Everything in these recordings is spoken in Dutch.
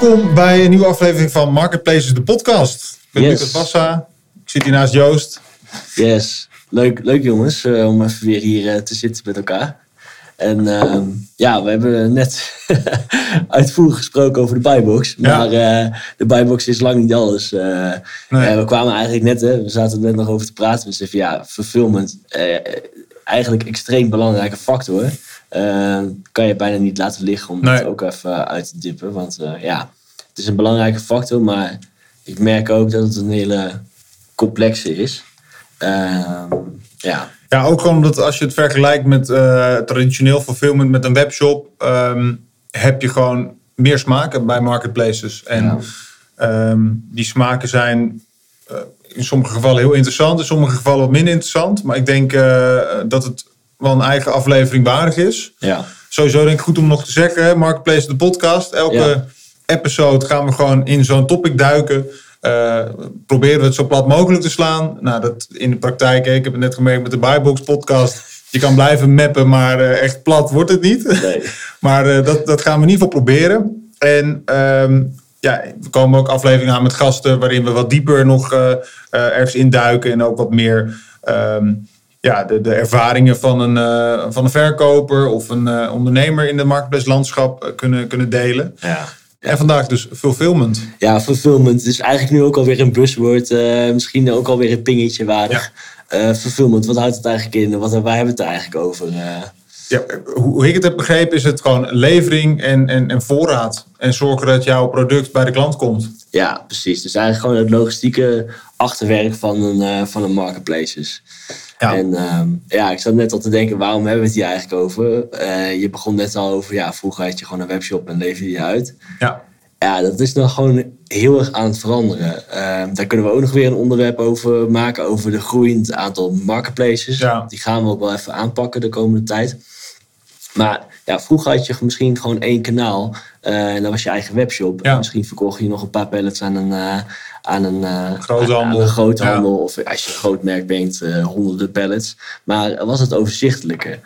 Welkom bij een nieuwe aflevering van Marketplaces, de podcast. Ik ben Yes. Lucas Bassa. Ik zit hier naast Joost. Yes, leuk, leuk jongens eh, om even weer hier eh, te zitten met elkaar. En ehm, ja, we hebben net uitvoerig gesproken over de buybox. Ja. Maar eh, de buybox is lang niet alles. Eh, Nee. we kwamen eigenlijk net, hè, we zaten er net nog over te praten. We zeiden ja, fulfillment, eigenlijk extreem belangrijke factor. Eh, kan je bijna niet laten liggen om Nee. dat ook even uit te dippen. Want eh, ja, het is een belangrijke factor, maar ik merk ook dat het een hele complexe is. Ehm, ja, Ja, ook omdat als je het vergelijkt met eh, traditioneel fulfillment met een webshop, ehm, heb je gewoon meer smaken bij marketplaces. En Ja. ehm, die smaken zijn eh, in sommige gevallen heel interessant, in sommige gevallen wat minder interessant. Maar ik denk eh, dat het wel een eigen aflevering waardig is. ja, Sowieso denk ik goed om nog te zeggen, Marketplace de podcast. Elke Ja. episode gaan we gewoon in zo'n topic duiken. Eh, proberen we het zo plat mogelijk te slaan. Nou, dat in de praktijk, ik heb het net gemerkt met de Buybox podcast. Je kan blijven mappen, maar eh, echt plat wordt het niet. nee. maar eh, dat, dat gaan we in ieder geval proberen. En ehm, ja, we komen ook afleveringen aan met gasten waarin we wat dieper nog ergens induiken. En ook wat meer ehm, ja, de, de ervaringen van een, eh, van een verkoper of een eh, ondernemer in de marketplace landschap eh, kunnen, kunnen delen. Ja. En vandaag dus fulfillment. ja, fulfillment is eigenlijk nu ook alweer een buzzword. eh, misschien ook alweer een pingetje waardig. Eh, fulfillment, wat houdt het eigenlijk in? Wat, waar hebben we het eigenlijk over? Ja, hoe hoe ik het heb begrepen is het gewoon levering en, en, en voorraad. En zorgen dat jouw product bij de klant komt. ja, precies. Dus eigenlijk gewoon het logistieke achterwerk van een, eh, van een marketplaces. Ja. En ehm, ja, ik zat net al te denken, waarom hebben we het hier eigenlijk over? Eh, je begon net al over, ja, vroeger had je gewoon een webshop en leverde je uit. Ja, Ja, dat is nog gewoon heel erg aan het veranderen. Ehm, daar kunnen we ook nog weer een onderwerp over maken, over de groeiend aantal marketplaces. Ja. Die gaan we ook wel even aanpakken de komende tijd. Maar ja, vroeger had je misschien gewoon één kanaal eh, en dat was je eigen webshop. Ja. En misschien verkocht je nog een paar pallets aan een, aan een, eh, Groothandel. aan een groothandel. Of als je een groot merk bent, eh, honderden pallets. Maar was het overzichtelijker?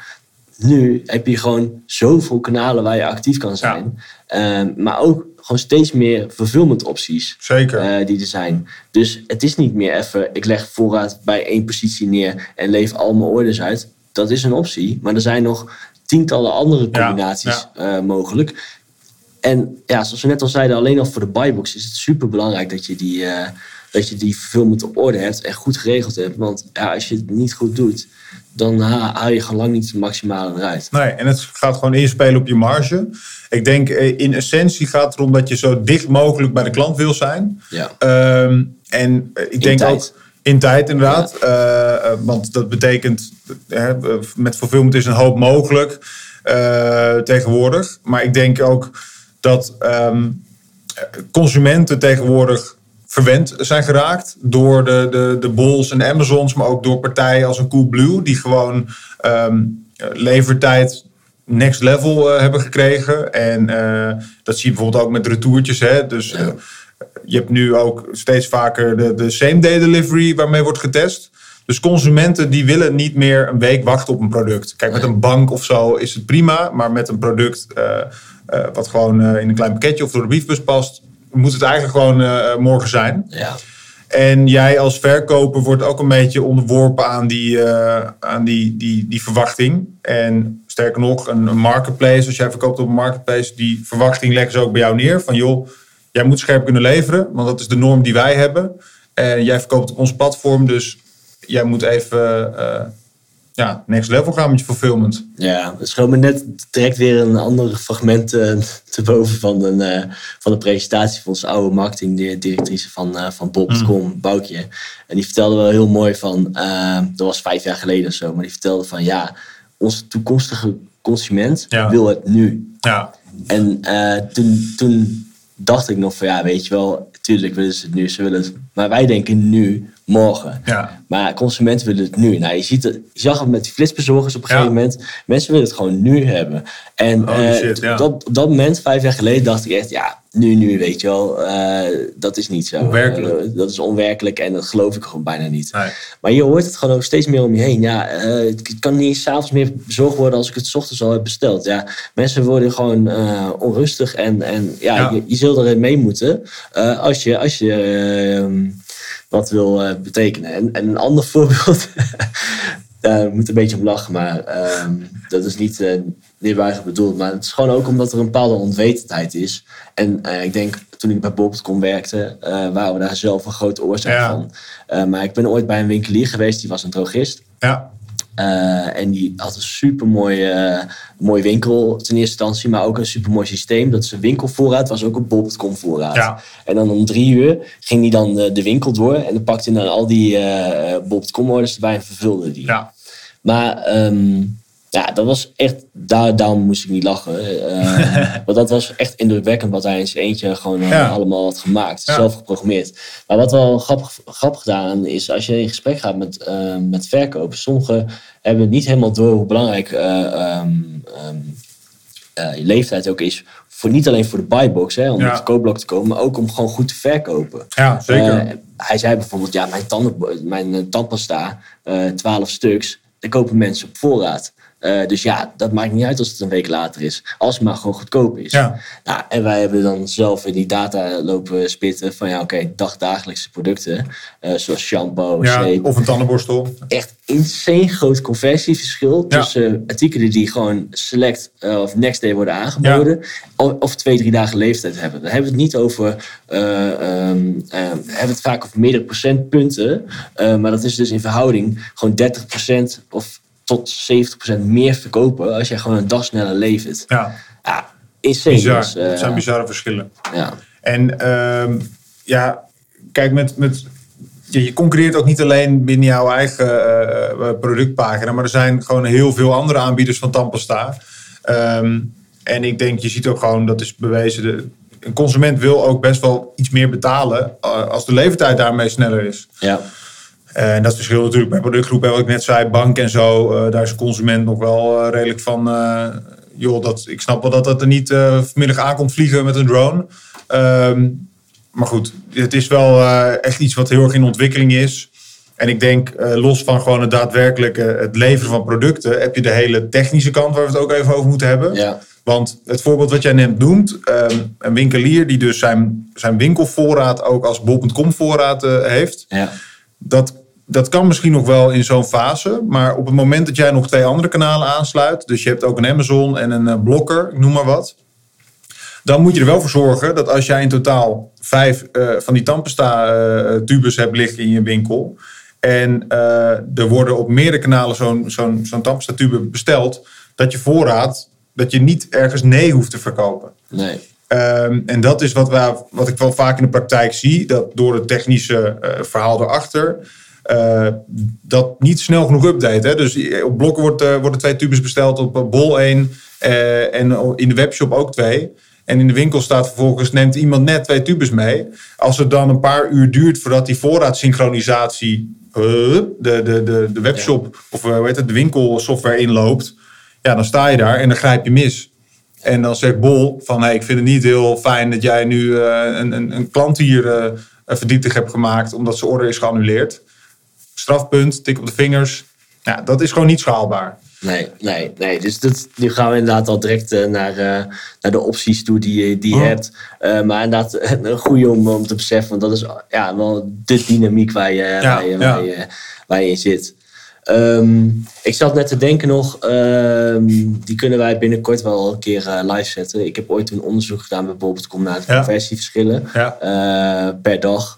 Nu heb je gewoon zoveel kanalen waar je actief kan zijn. Ehm, maar ook gewoon steeds meer fulfillment opties zeker. eh, die er zijn. Dus het is niet meer even, ik leg voorraad bij één positie neer en leef al mijn orders uit. Dat is een optie, maar er zijn nog tientallen andere combinaties mogelijk. En ja, zoals we net al zeiden, alleen al voor de buybox is het super belangrijk dat je die, eh dat je die fulfillment op orde hebt en goed geregeld hebt. Want ja, als je het niet goed doet, dan ha- haal je gewoon lang niet het maximale eruit. Nee, en het gaat gewoon inspelen op je marge. Ik denk eh, in essentie gaat het erom dat je zo dicht mogelijk bij de klant wil zijn. Ja, Ehm, en eh, ik denk tijd. ook in tijd inderdaad. Want dat betekent, met fulfillment is een hoop mogelijk tegenwoordig. Maar ik denk ook dat ehm, consumenten tegenwoordig verwend zijn geraakt door de, de, de Bols en Amazons, maar ook door partijen als een Coolblue, die gewoon ehm, levertijd next level eh, hebben gekregen. En eh, dat zie je bijvoorbeeld ook met retourtjes. Hè? Dus eh, je hebt nu ook steeds vaker de, de same day delivery waarmee wordt getest. Dus consumenten die willen niet meer een week wachten op een product. Kijk, met een bank of zo is het prima. Maar met een product wat gewoon eh, in een klein pakketje of door de briefbus past... moet het eigenlijk gewoon eh, morgen zijn. ja, En jij als verkoper wordt ook een beetje onderworpen aan die, eh, aan die, die, die verwachting. En sterker nog, een, een marketplace, als jij verkoopt op een marketplace, die verwachting leggen ze ook bij jou neer. Van joh, jij moet scherp kunnen leveren, want dat is de norm die wij hebben. En jij verkoopt op ons platform, dus jij moet even eh, ja, next level gaan met je fulfillment. Ja, het schoot me net direct weer een ander fragment eh, te boven van een, eh, van een presentatie van onze oude marketingdirectrice van, eh van Bob.com, Boukje. En die vertelde wel heel mooi van, dat was vijf jaar geleden of zo, maar die vertelde van ja, onze toekomstige consument Ja. wil het nu. Ja, En toen, toen dacht ik nog van ja, weet je wel, tuurlijk willen ze het nu, ze willen het. Maar wij denken nu morgen. Ja. Maar consumenten willen het nu. Nou, je, ziet het, je zag het met die flitsbezorgers op een gegeven moment. Mensen willen het gewoon nu hebben. En eh, shit, ja. dat, op dat moment, vijf jaar geleden, dacht ik echt... Ja, nu, nu, weet je wel. eh, dat is niet zo. Onwerkelijk. Eh, dat is onwerkelijk en dat geloof ik gewoon bijna niet. Nee. Maar je hoort het gewoon ook steeds meer om je heen. Ja, het kan niet s'avonds meer bezorgd worden als ik het 's ochtends al heb besteld. Ja, mensen worden gewoon onrustig en, en ja, Ja. Je, je zult erin mee moeten als je, als je ehm, wat wil eh, betekenen. En, en een ander voorbeeld, daar moet een beetje om lachen, maar ehm, dat is niet neerbuigend bedoeld. Maar het is gewoon ook omdat er een bepaalde onwetendheid is. En eh, ik denk, toen ik bij Bob.com werkte, eh, waren we daar zelf een grote oorzaak Ja. van. Eh, maar ik ben ooit bij een winkelier geweest, die was een drogist. Ja. Eh, en die had een super mooie, mooie winkel ten eerste instantie, maar ook een super mooi systeem. Dat zijn winkelvoorraad was ook een Bob.com voorraad. Ja. En dan om drie uur ging hij dan de, de winkel door en dan pakte hij dan al die eh Bob.com orders erbij en vervulde die. Ja. Maar ehm, ja, dat was echt, daar, daarom moest ik niet lachen. Eh, want dat was echt indrukwekkend wat hij in zijn eentje gewoon eh, Ja. allemaal had gemaakt. Ja. Zelf geprogrammeerd. Maar wat wel grappig, grappig gedaan is, als je in gesprek gaat met, eh, met verkopen. Sommigen hebben niet helemaal door hoe belangrijk eh, ehm, ehm, eh, je leeftijd ook is. Voor, niet alleen voor de buybox, hè, om Ja. op de koopblok te komen, maar ook om gewoon goed te verkopen. Ja, zeker. Hij zei bijvoorbeeld, ja, mijn, tanden, mijn tandpasta, eh 12 stuks, daar kopen mensen op voorraad. Eh, dus ja, dat maakt niet uit als het een week later is. Als het maar gewoon goedkoop is. Ja. Nou, en wij hebben dan zelf in die data lopen spitten van ja, oké, dagdagelijkse producten. eh, zoals shampoo, ja. zeep. Of een tandenborstel. Echt insane groot conversieverschil Ja. tussen artikelen die gewoon select eh, of next day worden aangeboden. Of, of twee, drie dagen leeftijd hebben. Dan hebben we het niet over, eh, eh, hebben we het vaak over meerdere procentpunten. eh, maar dat is dus in verhouding gewoon 30% of tot 70% meer verkopen als jij gewoon een dag sneller levert. Ja, Ja, insane. bizar. dus, eh, Het zijn bizarre verschillen. ja. En ehm, ja, kijk, met, met, je, je concurreert ook niet alleen binnen jouw eigen eh, eh, productpagina, maar er zijn gewoon heel veel andere aanbieders van tandpasta. Ehm, en ik denk, je ziet ook gewoon, dat is bewezen, de, een consument wil ook best wel iets meer betalen als de leeftijd daarmee sneller is. ja. Eh, En dat verschilt natuurlijk bij productgroepen, wat ik net zei, bank en zo. eh, daar is de consument nog wel eh, redelijk van. joh, dat, ik snap wel dat dat er niet vanmiddag aankomt vliegen met een drone. Ehm, maar goed, het is wel echt iets wat heel erg in ontwikkeling is. En ik denk, los van gewoon het daadwerkelijke het leveren van producten, heb je de hele technische kant waar we het ook even over moeten hebben. Ja. Want het voorbeeld wat jij net noemt, ehm, een winkelier die dus zijn, zijn winkelvoorraad ook als bol.com voorraad heeft ja. dat, dat kan misschien nog wel in zo'n fase. Maar op het moment dat jij nog twee andere kanalen aansluit. Dus je hebt ook een Amazon en een eh, Blokker, ik noem maar wat. Dan moet je er wel voor zorgen dat als jij in totaal vijf eh, van die tandpasta-tubes hebt liggen in je winkel. En eh, er worden op meerdere kanalen zo'n zo'n zo'n tandpasta-tube besteld. Dat je voorraad, dat je niet ergens nee hoeft te verkopen. Nee. Ehm, en dat is wat, wij, wat ik wel vaak in de praktijk zie. Dat door het technische eh, verhaal erachter. Eh, dat niet snel genoeg update. Hè? Dus op blokken wordt, eh, worden twee tubes besteld. Op eh, Bol 1. eh, en in de webshop ook twee. En in de winkel staat vervolgens, neemt iemand net twee tubes mee. Als het dan een paar uur duurt voordat die voorraadsynchronisatie eh, de, de, de, de webshop of eh, hoe heet het, de winkelsoftware inloopt. Ja, dan sta je daar en dan grijp je mis. En dan zegt Bol van, hey, ik vind het niet heel fijn dat jij nu eh, een, een, een klant hier eh, verdrietig hebt gemaakt omdat zijn order is geannuleerd. Strafpunt, tik op de vingers. Ja, dat is gewoon niet schaalbaar. Nee, nee, nee. Dus dat, nu gaan we inderdaad al direct eh, naar, eh, naar de opties toe die, je- die je Oh. hebt. Eh, maar inderdaad, een goede om, om te beseffen, want dat is ja, wel de dynamiek waar je, waar je, ja. waar je, waar je in zit. Ehm, ik zat net te denken nog, ehm, die kunnen wij binnenkort wel een keer eh, live zetten. Ik heb ooit een onderzoek gedaan bij Bol.com naar de Ja. conversieverschillen eh, per dag eh,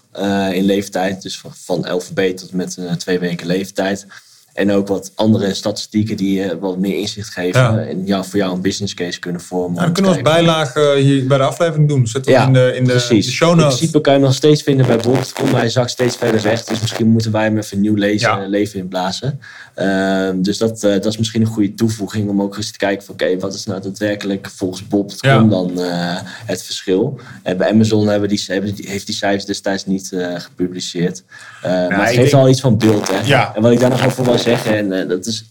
in leeftijd. Dus van, van LVB tot met eh, twee weken leeftijd. En ook wat andere statistieken die je wat meer inzicht geven. Ja. En ja, voor jou een business case kunnen vormen. Nou, te kunnen we als bijlage hier bij de aflevering doen. Zetten we Ja, in de, in de, Precies. de show In notes. principe kan je hem nog steeds vinden bij bol.com, maar hij zakt steeds verder weg. Dus misschien moeten wij hem even nieuw lezen, Ja. leven inblazen. Ehm, dus dat, eh, dat is misschien een goede toevoeging om ook eens te kijken van oké, wat is nou daadwerkelijk volgens bol.com Ja. dan eh, het verschil. En bij Amazon hebben die, hebben die, heeft die cijfers destijds niet eh, gepubliceerd. Eh, maar het geeft denk- al iets van beeld. Hè? En wat ik daar nog over wil zeggen, en eh, dat is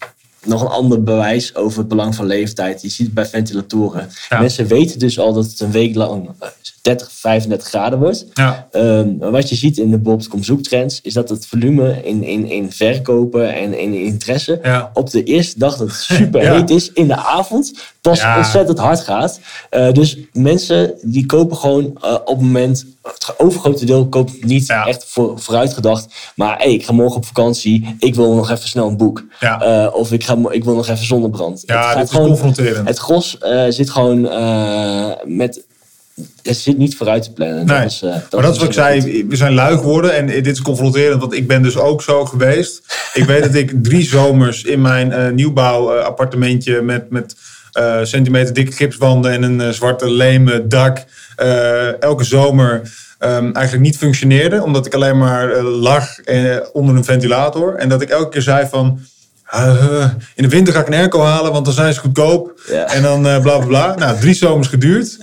nog een ander bewijs over het belang van leeftijd. Je ziet het bij ventilatoren. Ja. Mensen weten dus al dat het een week lang eh, 30, 35 graden wordt. Ja. Ehm, maar wat je ziet in de bol.com zoektrends is dat het volume in, in, in verkopen en in interesse Ja. op de eerste dag dat het super heet is, in de avond, pas ontzettend hard gaat. Eh, dus mensen die kopen gewoon eh, op het moment, het overgrote deel koopt niet Ja. echt voor, vooruitgedacht. Maar hey, ik ga morgen op vakantie, ik wil nog even snel een boek. Ja. Eh, of ik, ga, ik wil nog even zonnebrand. Ja, het gaat is gewoon, confronterend. het gros eh, zit gewoon eh, met. Het zit niet vooruit te plannen. Nee. is, maar dat is wat ik zei, we zijn lui geworden en dit is confronterend, want ik ben dus ook zo geweest. Ik weet dat ik drie zomers in mijn eh, nieuwbouw eh, appartementje met, met centimeter dikke gipswanden en een eh, zwarte leme dak eh, elke zomer ehm, eigenlijk niet functioneerde, omdat ik alleen maar eh, lag eh, onder een ventilator. En dat ik elke keer zei van, eh, in de winter ga ik een airco halen, want dan zijn ze goedkoop. Ja. En dan eh, bla bla bla. Nou, drie zomers geduurd.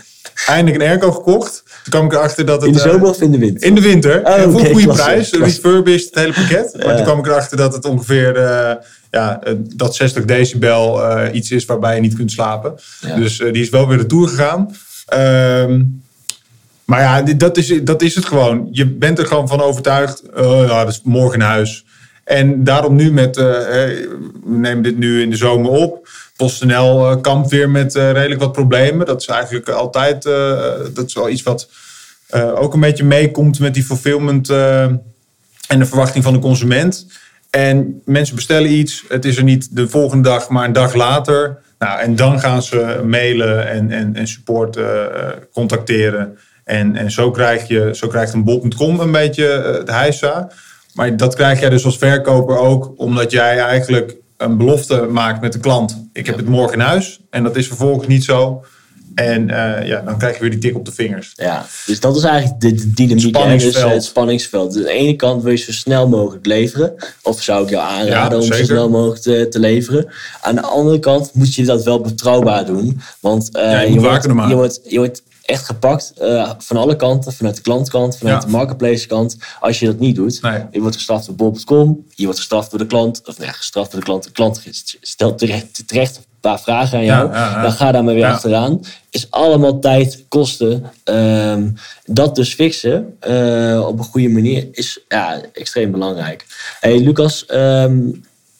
Eindelijk een airco gekocht. Toen kwam ik erachter dat het... In de eh, zomer of in de winter? in de winter. Oh, oké, een goede prijs. Refurbished, het hele pakket. Maar toen kwam ik erachter dat het ongeveer... eh, ja, eh, dat 60 decibel iets is waarbij je niet kunt slapen. Ja. Dus die is wel weer de tour gegaan. Ehm, maar ja, dat is, dat is het gewoon. Je bent er gewoon van overtuigd. Oh, ja, dat is morgen in huis. En daarom nu met... eh, we nemen dit nu in de zomer op. PostNL eh, kampt weer met eh, redelijk wat problemen. Dat is eigenlijk altijd... dat is wel iets wat ook een beetje meekomt met die fulfillment... en de verwachting van de consument. En mensen bestellen iets, het is er niet de volgende dag, maar een dag later. Nou, en dan gaan ze mailen en, en, en support contacteren. En, en zo, krijg je, zo krijgt een bol.com een beetje het hijsa. Maar dat krijg jij dus als verkoper ook, omdat jij eigenlijk een belofte maakt met de klant. Ik heb het morgen in huis. En dat is vervolgens niet zo. En eh, ja, dan krijg je weer die tik op de vingers. Ja, dus dat is eigenlijk de, de dynamiek. hè? Spanningsveld. Dus, eh, het spanningsveld. Dus aan de ene kant wil je zo snel mogelijk leveren. Of zou ik jou aanraden Ja, om zo snel mogelijk te, te leveren. Aan de andere kant moet je dat wel betrouwbaar doen. Want eh, Ja, je wordt, je, wordt, je wordt echt gepakt eh, van alle kanten. Vanuit de klantkant, vanuit Ja. de marketplace kant. Als je dat niet doet. Nee. Je wordt gestraft door bol.com. Je wordt gestraft door de klant. Of nee, gestraft door de klant. De klant stelt terecht, terecht een paar vragen aan jou. Ja, ja, ja. Dan ga daar maar weer achteraan. Is allemaal tijd, kosten. Ehm, dat dus fixen eh, op een goede manier is ja, extreem belangrijk. Hey Lucas, ehm,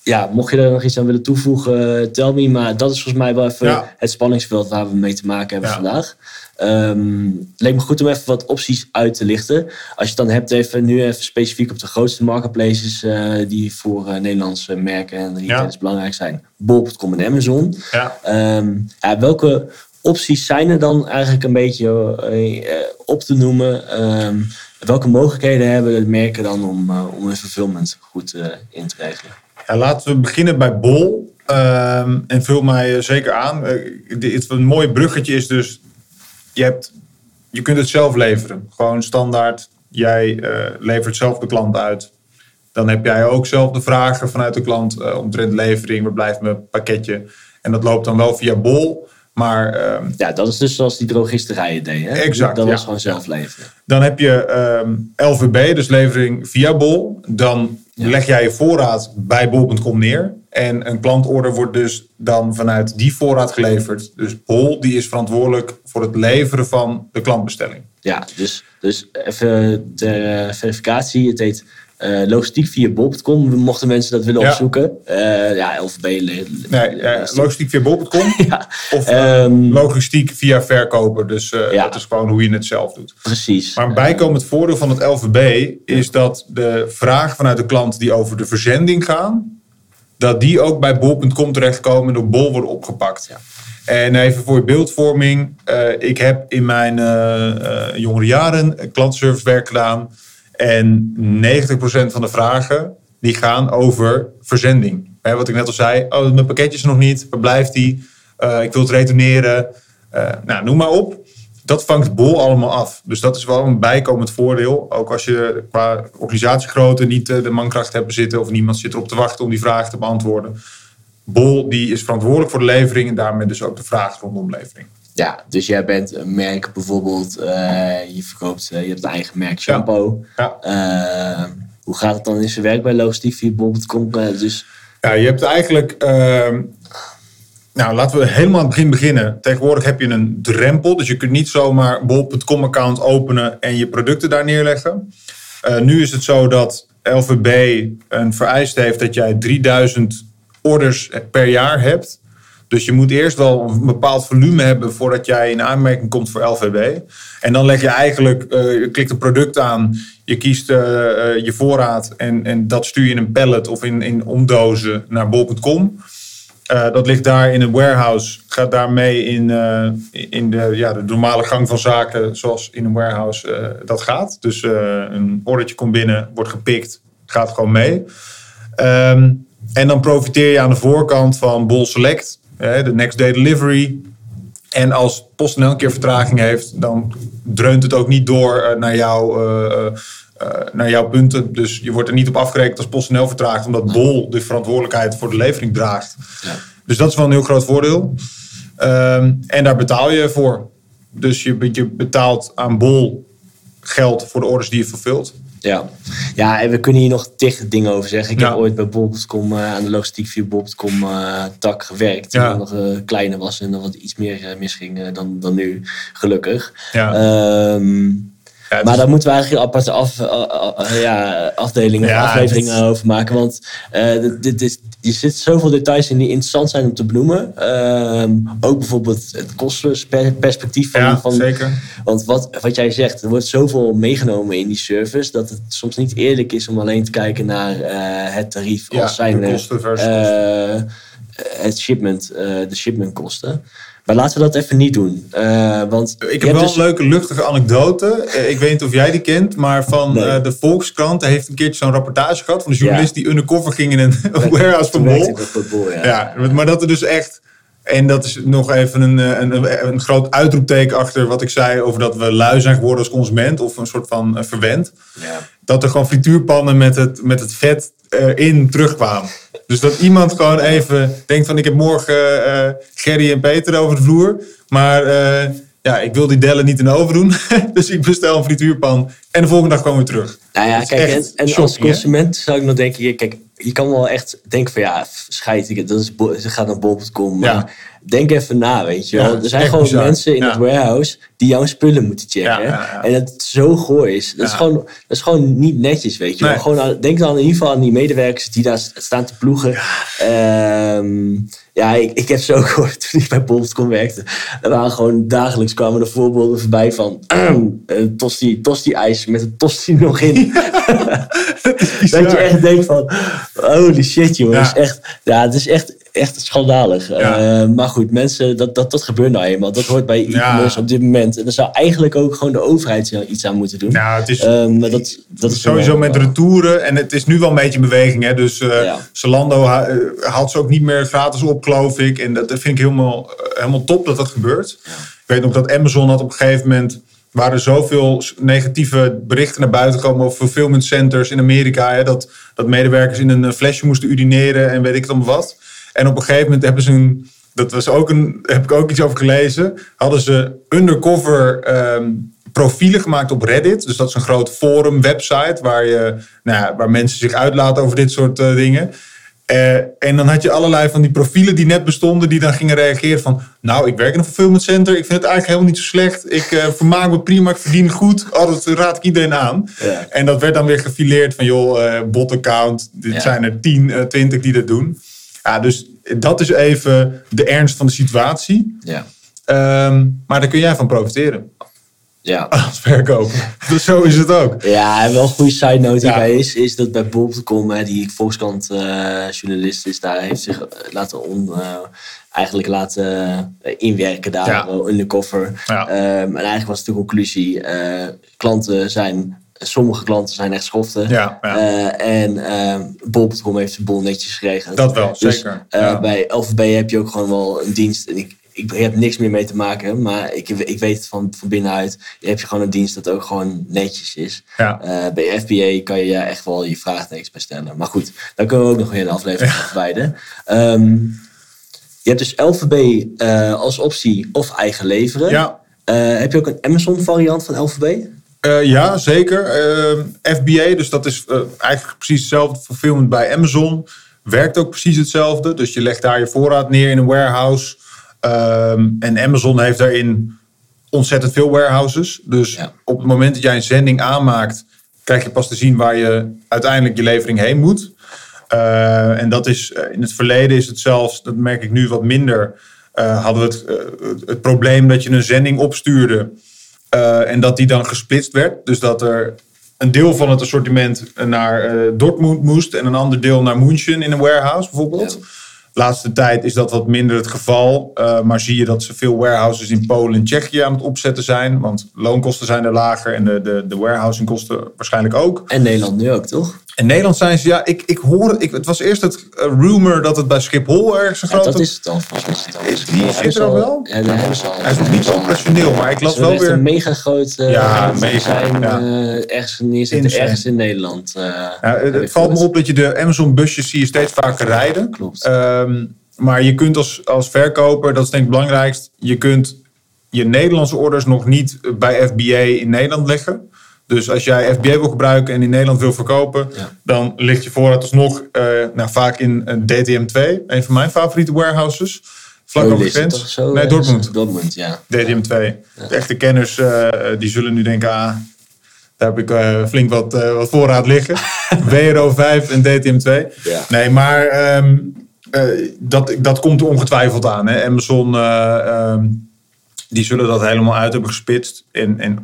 ja, mocht je er nog iets aan willen toevoegen, tel me. Maar dat is volgens mij wel even het spanningsveld waar we mee te maken hebben vandaag. Het leek me goed om even wat opties uit te lichten. Als je het dan hebt, even, nu even specifiek op de grootste marketplaces eh, die voor eh, Nederlandse merken en retailers belangrijk zijn. Bol.com en Amazon. Ja. Ehm, ja, welke opties zijn er dan eigenlijk een beetje eh, op te noemen? Ehm, welke mogelijkheden hebben de merken dan om, om hun fulfillment goed in te regelen? Ja, laten we beginnen bij Bol. En vul mij zeker aan. Dit- het, een mooi bruggetje is dus... Je, hebt, je kunt het zelf leveren. Gewoon standaard. Jij eh, levert zelf de klant uit. Dan heb jij ook zelf de vragen vanuit de klant... eh omtrent levering, waar blijft mijn pakketje? En dat loopt dan wel via Bol. Maar ehm, Ja, dat is dus zoals die drogisterijen deden. Hè? Exact, Dat was ja. gewoon zelf leveren. Dan heb je ehm, LVB, dus levering via Bol. Dan leg jij je voorraad bij bol.com neer. En een klantorder wordt dus dan vanuit die voorraad geleverd. Dus Bol die is verantwoordelijk voor het leveren van de klantbestelling. Ja, dus, dus even ter eh, verificatie. Het heet eh, logistiek via bol.com. Mochten mensen dat willen Ja. opzoeken. Eh, ja, LVB. le- Nee, logistiek via bol.com. Ja, Of eh, Ehm, logistiek via verkoper. Dus Ja. dat is gewoon hoe je het zelf doet. precies. Maar een bijkomend voordeel van het LVB is dat de vragen vanuit de klant die over de verzending gaan, dat die ook bij bol.com terechtkomen en door bol worden opgepakt. En even voor je beeldvorming. eh, ik heb in mijn eh, jongere jaren klantenservice werk gedaan. En 90% van de vragen die gaan over verzending. Hè, wat ik net al zei, oh, mijn pakketje is nog niet, waar blijft die? Ik wil het retourneren. Uh, nou, noem maar op. Dat vangt Bol allemaal af. Dus dat is wel een bijkomend voordeel. Ook als je qua organisatiegrootte niet de mankracht hebt zitten of niemand zit erop te wachten om die vraag te beantwoorden. Bol die is verantwoordelijk voor de levering en daarmee dus ook de vraag rondom levering. Ja, dus jij bent een merk bijvoorbeeld, uh, je verkoopt, uh, je hebt een eigen merk shampoo. Ja. Uh, hoe gaat het dan in zijn werk bij logistiek via bol.com? dus... Ja, je hebt eigenlijk, ehm, nou laten we helemaal aan het begin beginnen. Tegenwoordig heb je een drempel, dus je kunt niet zomaar bol.com account openen en je producten daar neerleggen. nu is het zo dat LVB een vereist heeft dat jij 3000 orders per jaar hebt. Dus je moet eerst wel een bepaald volume hebben voordat jij in aanmerking komt voor LVB. En dan leg je eigenlijk, uh, je klikt een product aan, je kiest uh, je voorraad en, en dat stuur je in een pallet of in, in omdozen naar bol.com. dat ligt daar in een warehouse, gaat daarmee in, in de, ja, de normale gang van zaken zoals in een warehouse dat gaat. Dus een ordertje komt binnen, wordt gepikt, gaat gewoon mee. Um, en dan profiteer je aan de voorkant van Bol Select, de next day delivery. En als PostNL een keer vertraging heeft, dan dreunt het ook niet door eh, naar, jou, uh, naar jouw punten. Dus je wordt er niet op afgerekend als PostNL vertraagt, omdat Bol de verantwoordelijkheid voor de levering draagt. Ja. Dus dat is wel een heel groot voordeel. Um, en daar betaal je voor. Dus je, je betaalt aan Bol geld voor de orders die je vervult. Ja. ja, en we kunnen hier nog tegen dingen over zeggen. Ik heb ooit bij Bob.com uh, aan de logistiek via Bob.com uh, tak gewerkt. Toen ja. nog uh, kleiner was en er wat iets meer misging dan, dan nu, gelukkig. Ja. Um, ja, maar daar moeten we eigenlijk een aparte af, uh, ja, afdelingen of afleveringen over maken. Want uh, dit, dit, er zitten zoveel details in die interessant zijn om te benoemen. Uh, ook bijvoorbeeld het kostenperspectief van... Ja, van, zeker. Want wat, wat jij zegt, er wordt zoveel meegenomen in die service... dat het soms niet eerlijk is om alleen te kijken naar het tarief als zijn... de kosten versus het shipment, de shipmentkosten. Maar laten we dat even niet doen. Uh, want ik heb wel dus... een leuke luchtige anekdote. Eh, ik weet niet of jij die kent, maar van nee. uh, de Volkskrant heeft een keertje zo'n rapportage gehad van de journalist ja. die undercover ging in een warehouse van Bol. Bol ja. ja, maar dat er dus echt. En dat is nog even een, een, een, groot uitroepteken achter wat ik zei over dat we lui zijn geworden als consument of een soort van verwend. Ja. Dat er gewoon frituurpannen met het, met het vet erin terugkwamen. Dus dat iemand gewoon even denkt van ik heb morgen uh, Gerry en Peter over de vloer. Maar uh, ja, ik wil die dellen niet in de oven doen. dus ik bestel een frituurpan. En de volgende dag komen we terug. Nou ja, kijk, en, en als consument zou ik nog denken, kijk, je kan wel echt denken van ja, scheid, dat is, ze gaat naar bol.com. Ja denk even na, weet je wel. er zijn gewoon mensen in het warehouse die jouw spullen moeten checken. En dat het zo gooi is. Dat, is gewoon, dat is gewoon niet netjes, weet je wel. Gewoon denk dan in ieder geval aan die medewerkers die daar staan te ploegen. Ja, um, ja ik, ik heb ook gehoord toen ik bij Bol.com werkte. Er waren gewoon dagelijks kwamen er voorbeelden voorbij van uh, tosti, tosti ijs met een tosti nog in. dat je echt denkt van holy shit jongens. Echt, ja, het is echt echt schandalig. Uh, maar goed, mensen, dat, dat, dat gebeurt nou eenmaal. Dat hoort bij e-commerce op dit moment. En daar zou eigenlijk ook gewoon de overheid iets aan moeten doen. Ja, het is, uh, dat, dat is sowieso met retouren. En het is nu wel een beetje in beweging. Hè? Dus uh, ja. Zalando haalt ze ook niet meer gratis op, geloof ik. En dat, dat vind ik helemaal, helemaal top dat dat gebeurt. Ik weet nog dat Amazon had op een gegeven moment waren er zoveel negatieve berichten naar buiten komen over fulfillment centers in Amerika. Hè, dat, dat medewerkers in een flesje moesten urineren en weet ik dan wat. En op een gegeven moment hebben ze een, dat was ook een, heb ik ook iets over gelezen, hadden ze undercover um, profielen gemaakt op Reddit. Dus dat is een groot forum, website, waar, je, nou ja, waar mensen zich uitlaten over dit soort uh, dingen. Uh, en dan had je allerlei van die profielen die net bestonden, die dan gingen reageren van, nou, ik werk in een fulfillment center, ik vind het eigenlijk helemaal niet zo slecht, ik uh, vermaak me prima, ik verdien goed, oh, dat raad ik iedereen aan. Ja. En dat werd dan weer gefileerd van, joh, uh, bot account, dit ja. zijn er 10, 20 die dat doen. Ja, dus dat is even de ernst van de situatie. Ja. Um, maar daar kun jij van profiteren. Ja. Als verkoper. dus zo is het ook. Ja, en wel een goede side note hierbij is, is dat bij Bol.com, die Volkskrant uh, journalist is, daar heeft zich laten on, uh, eigenlijk laten inwerken daar ja. in de koffer. Ja. Um, en eigenlijk was de conclusie, uh, klanten zijn sommige klanten zijn echt schoften. Ja, ja. Eh, en uh, Bol.com heeft de boel netjes geregeld. Dat wel, Dus, zeker. eh, ja. Bij LVB heb je ook gewoon wel een dienst. En ik, ik heb niks meer mee te maken, maar ik, ik weet het van, van binnenuit. Je hebt je gewoon een dienst dat ook gewoon netjes is. ja. Eh, bij FBA kan je ja echt wel je vraagtekens bij stellen. Maar goed, daar kunnen we ook nog weer een aflevering over wijden. Ehm, je hebt dus LVB als optie of eigen leveren. ja. Heb je ook een Amazon variant van LVB? Eh, ja, zeker. Ehm, FBA, dus dat is eh, eigenlijk precies hetzelfde fulfillment bij Amazon. Werkt ook precies hetzelfde. Dus je legt daar je voorraad neer in een warehouse. Ehm, en Amazon heeft daarin ontzettend veel warehouses. Dus Ja. op het moment dat jij een zending aanmaakt, krijg je pas te zien waar je uiteindelijk je levering heen moet. Eh, en dat is eh, in het verleden is het zelfs, dat merk ik nu wat minder. eh, hadden we het, eh, het, het probleem dat je een zending opstuurde. Eh, en dat die dan gesplitst werd. Dus dat er een deel van het assortiment naar eh, Dortmund moest en een ander deel naar München in een warehouse bijvoorbeeld. Ja. Laatste tijd is dat wat minder het geval. eh, maar zie je dat ze veel warehouses in Polen en Tsjechië aan het opzetten zijn. Want loonkosten zijn er lager en de, de, de warehousingkosten waarschijnlijk ook. En Nederland nu ook, toch? In Nederland zijn ze, ja, ik, ik hoor het. Ik, het was eerst het eh, rumor dat het bij Schiphol ergens een Ja, grote... dat is het al. Volgens mij is het al. Is- Die is hebben er al wel? Ja, daar hebben ze al. Hij is nog niet operationeel, maar ik las willen wel echt een weer... mega groot uh, Ja, mega, zijn ja. eh, ergens ergens in Nederland. eh, Ja, het, het valt me op dat je de Amazon busjes zie je steeds vaker rijden. Klopt. Ehm, maar je kunt als, als verkoper, dat is denk ik het belangrijkst, je kunt je Nederlandse orders nog niet bij FBA in Nederland leggen. Dus als jij FBA wil gebruiken en in Nederland wil verkopen, Ja. dan ligt je voorraad alsnog eh, nou, vaak in een DTM2, een van mijn favoriete warehouses. Vlak over de grens. nee, eh, Dortmund. Dortmund, ja. DTM2. De echte kenners eh, die zullen nu denken, ah, daar heb ik eh, flink wat, eh, wat voorraad liggen. WRO 5 en DTM2. Ja. Nee, maar ehm, eh, dat, dat komt er ongetwijfeld aan. Hè. Amazon, eh, ehm, die zullen dat helemaal uit hebben gespitst. En, en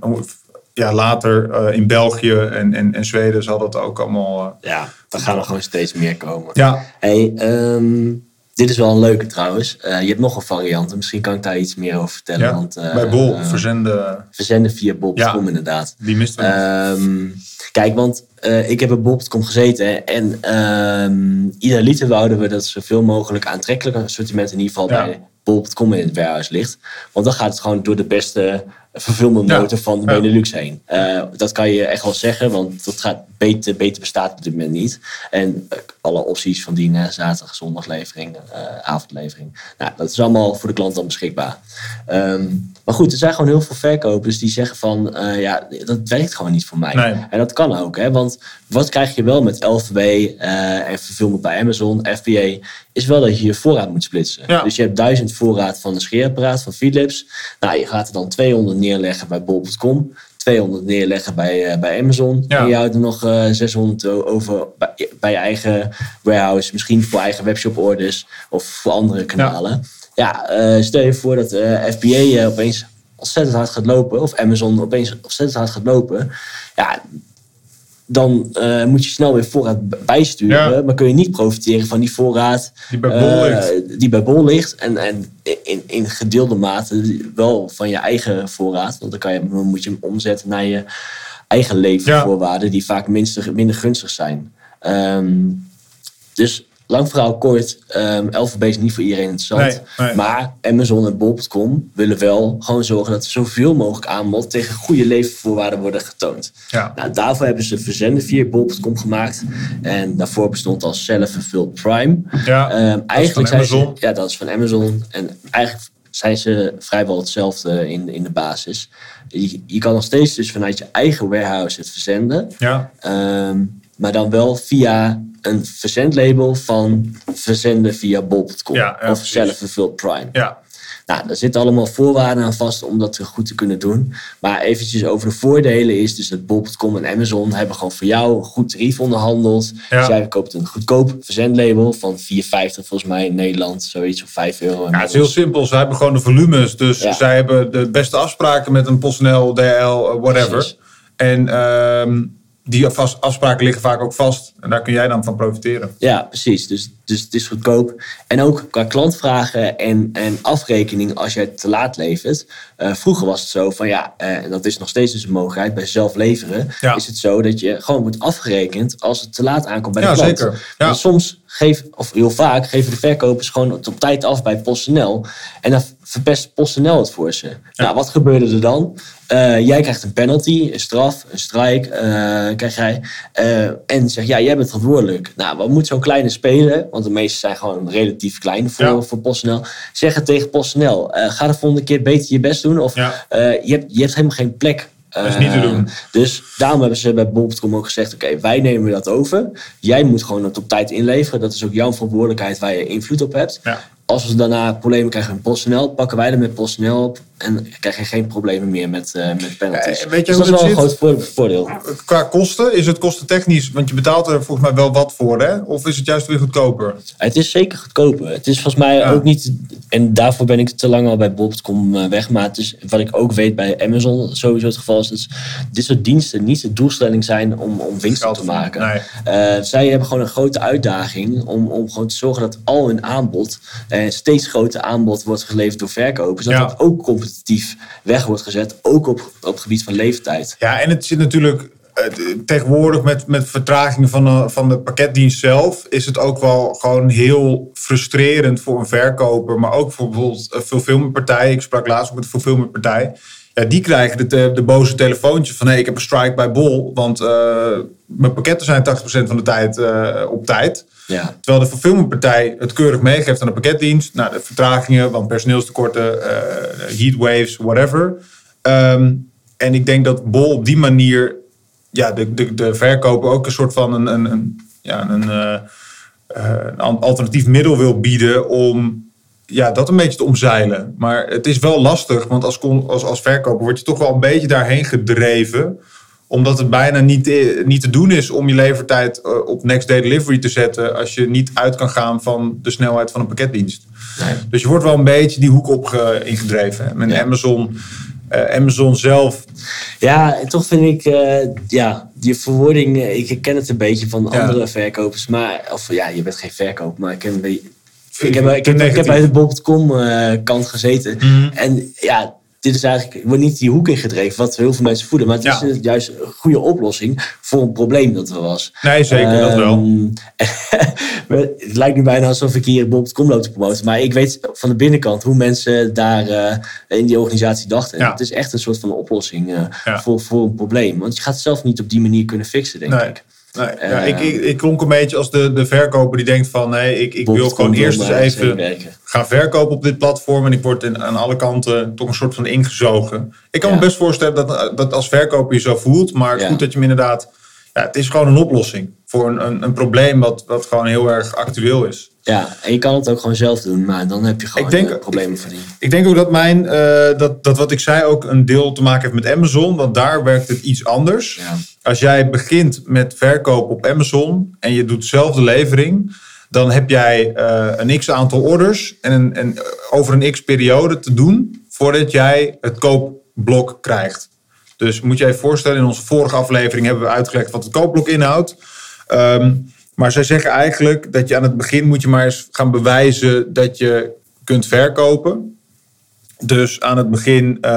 ja, later eh, in België en, en, en Zweden zal dat ook allemaal... eh, Ja, daar gaan er gewoon steeds meer komen. ja, Hey, ehm, dit is wel een leuke trouwens. Eh, je hebt nog een variant. en Misschien kan ik daar iets meer over vertellen. ja. want, bij Bol, verzenden, verzenden via Bob.com Ja. inderdaad. die misten we. Ehm, kijk, want ik heb bij Bob.com gezeten en ehm idealiter wouden we dat zoveel mogelijk aantrekkelijk assortiment in ieder geval Ja. bij Bob.com in het warehouse ligt. Want dan gaat het gewoon door de beste fulfillmentmotor Ja. van de. Benelux heen. Eh, dat kan je echt wel zeggen, want dat gaat beter, beter bestaat op dit moment niet. En eh, alle opties van die zaterdag, zondaglevering, eh, avondlevering. Nou, dat is allemaal voor de klant dan beschikbaar. Ehm, maar goed, er zijn gewoon heel veel verkopers die zeggen van, ja, dat werkt gewoon niet voor mij. Nee. En dat kan ook, hè? want wat krijg je wel met eh, en fulfillment bij Amazon, FBA, is wel dat je je voorraad moet splitsen. Ja. Dus je hebt duizend voorraad van een scheerapparaat van Philips. Nou, je gaat er dan 200 neerleggen bij bol.com. 200 neerleggen bij, eh, bij Amazon. Ja. En je houdt er nog eh 600 o- over bij, bij je eigen warehouse. Misschien voor eigen webshop orders of voor andere kanalen. Ja, eh, stel je voor dat FBA opeens ontzettend hard gaat lopen. Of Amazon opeens ontzettend hard gaat lopen. Ja, dan eh, moet je snel weer voorraad bijsturen. Ja. Maar kun je niet profiteren van die voorraad Die bij Bol eh, ligt. die bij Bol ligt. En, en in, in gedeelde mate wel van je eigen voorraad. Want dan, kan je, moet je hem omzetten naar je eigen levervoorwaarden. Die vaak minster, minder gunstig zijn. Ehm, dus lang verhaal kort. LVB is niet voor iedereen interessant. Nee, nee. Maar Amazon en Bol.com willen wel gewoon zorgen dat er zoveel mogelijk aanbod tegen goede levervoorwaarden worden getoond. Ja. Nou, daarvoor hebben ze verzenden via Bol.com gemaakt. En daarvoor bestond al Self-Fulfilled Prime. Ja, Ehm, eigenlijk zijn ze, ja, dat is van Amazon. En eigenlijk zijn ze vrijwel hetzelfde in, in de basis. Je, je kan nog steeds dus vanuit je eigen warehouse het verzenden. Ja, Ehm, maar dan wel via een verzendlabel van verzenden via bol.com. Ja, ja, of. Self-Fulfilled Prime. ja. Nou, daar zitten allemaal voorwaarden aan vast om dat goed te kunnen doen. Maar eventjes over de voordelen is dus dat Bol.com en Amazon hebben gewoon voor jou een goed tarief onderhandeld. Ja. Dus jij koopt een goedkoop verzendlabel van 4,50 volgens mij in Nederland, zoiets of 5 euro. Ja, het is heel simpel. Zij hebben gewoon de volumes. Dus Ja. zij hebben de beste afspraken met een PostNL, DL, eh, whatever. Precies. En ehm, die afspraken liggen vaak ook vast. En daar kun jij dan van profiteren. Ja, precies. Dus, dus het is goedkoop. En ook qua klantvragen en, en afrekening als je het te laat levert. Uh, vroeger was het zo van ja, uh, dat is nog steeds dus een mogelijkheid. Bij zelf leveren ja. is het zo dat je gewoon wordt afgerekend als het te laat aankomt bij de ja, klant. Zeker. Ja. soms geven, of heel vaak, geven de verkopers gewoon op tijd af bij PostNL. En dan verpest PostNL het voor ze. Nou, wat gebeurde er dan? Uh, jij krijgt een penalty, een straf, een strike, uh, krijg jij. Uh, en zeg, ja, jij bent verantwoordelijk. Nou, wat moet zo'n kleine speler, want de meeste zijn gewoon relatief klein voor, ja. voor PostNL, zeggen tegen PostNL, ga de volgende keer beter je best doen. Of ja. je, hebt, je hebt helemaal geen plek dat is niet te doen. Dus daarom hebben ze bij Bol.com ook gezegd: oké, wij nemen dat over. Jij moet gewoon het op tijd inleveren. Dat is ook jouw verantwoordelijkheid waar je invloed op hebt. Ja. Als we daarna problemen krijgen met PostNL, pakken wij er met PostNL op. En krijg je geen problemen meer met, uh, met penalties. Ja, weet je dus hoe dat is wel zit? een groot voordeel. Qua kosten, is het kostentechnisch? Want je betaalt er volgens mij wel wat voor, hè? Of is het juist weer goedkoper? Het is zeker goedkoper. Het is volgens mij Ja. ook niet... En daarvoor ben ik te lang al bij Bob.com eh, weg. Maar het is, wat ik ook weet bij Amazon sowieso het geval is... dat dit soort diensten niet de doelstelling zijn om, om winst te maken. Nee. Eh, zij hebben gewoon een grote uitdaging om, om gewoon te zorgen dat al hun aanbod, eh, steeds groter aanbod wordt geleverd door verkopers. Dat Ja. dat ook competitief weg wordt gezet, ook op, op het gebied van leeftijd. Ja, en het zit natuurlijk eh, tegenwoordig met, met vertragingen van de, van de pakketdienst zelf, is het ook wel gewoon heel frustrerend voor een verkoper, maar ook voor bijvoorbeeld een fulfillmentpartij. Ik sprak laatst ook met een fulfillmentpartij. Ja, die krijgen de, de, de boze telefoontjes van hé, ik heb een strike bij Bol, want eh, mijn pakketten zijn 80% van de tijd eh, op tijd. Ja. Terwijl de fulfillmentpartij het keurig meegeeft aan de pakketdienst. Nou, de vertragingen, want personeelstekorten, eh heatwaves, whatever. Ehm, en ik denk dat Bol op die manier ja, de, de, de verkoper ook een soort van een, een, een, ja, een, een alternatief middel wil bieden om ja, dat een beetje te omzeilen. Maar het is wel lastig, want als, als, als verkoper word je toch wel een beetje daarheen gedreven omdat het bijna niet, eh, niet te doen is om je levertijd eh, op next day delivery te zetten. als je niet uit kan gaan van de snelheid van een pakketdienst. Nee. Dus je wordt wel een beetje die hoek op ge- ingedreven. Met Ja. Amazon, eh, Amazon zelf. Ja, toch vind ik, eh, ja, die verwoording, ik ken het een beetje van Ja. andere verkopers. Maar, of ja, je bent geen verkoper, maar ik ken een beetje... Vind Ik heb, ik, te heb, ik heb negatief. bij de Bob.com eh, kant gezeten. Mhm. En ja, dit is eigenlijk, ik word niet die hoek ingedreven, wat heel veel mensen voelen. Maar het Ja. is juist een goede oplossing voor een probleem dat er was. Nee, zeker, dat wel. Ehm, het lijkt nu bijna alsof ik hier Bob.com loop te promoten. Maar ik weet van de binnenkant hoe mensen daar eh, in die organisatie dachten. Ja. Het is echt een soort van oplossing eh, Ja. voor, voor een probleem. Want je gaat het zelf niet op die manier kunnen fixen, denk Nee. ik. Ja, Eh, ik, ik, ik klonk een beetje als de, de verkoper die denkt van... nee, ik, ik wil gewoon eerst eens maar even gaan verkopen op dit platform... en ik word in, aan alle kanten toch een soort van ingezogen. Ik kan Ja. me best voorstellen dat, dat als verkoper je zo voelt... maar Ja. goed dat je hem inderdaad... Ja, het is gewoon een oplossing voor een, een, een probleem wat, wat gewoon heel erg actueel is. Ja, en je kan het ook gewoon zelf doen. Maar dan heb je gewoon Ik denk- eh, problemen verdienen. Ik denk ook dat mijn, eh, dat, dat wat ik zei ook een deel te maken heeft met Amazon. Want daar werkt het iets anders. Ja. Als jij begint met verkoop op Amazon en je doet zelf de levering. Dan heb jij eh, een x aantal orders en, een, en over een x periode te doen voordat jij het koopblok krijgt. Dus moet je even voorstellen, in onze vorige aflevering hebben we uitgelegd wat het koopblok inhoudt. Ehm, maar zij zeggen eigenlijk dat je aan het begin moet je maar eens gaan bewijzen dat je kunt verkopen. Dus aan het begin eh,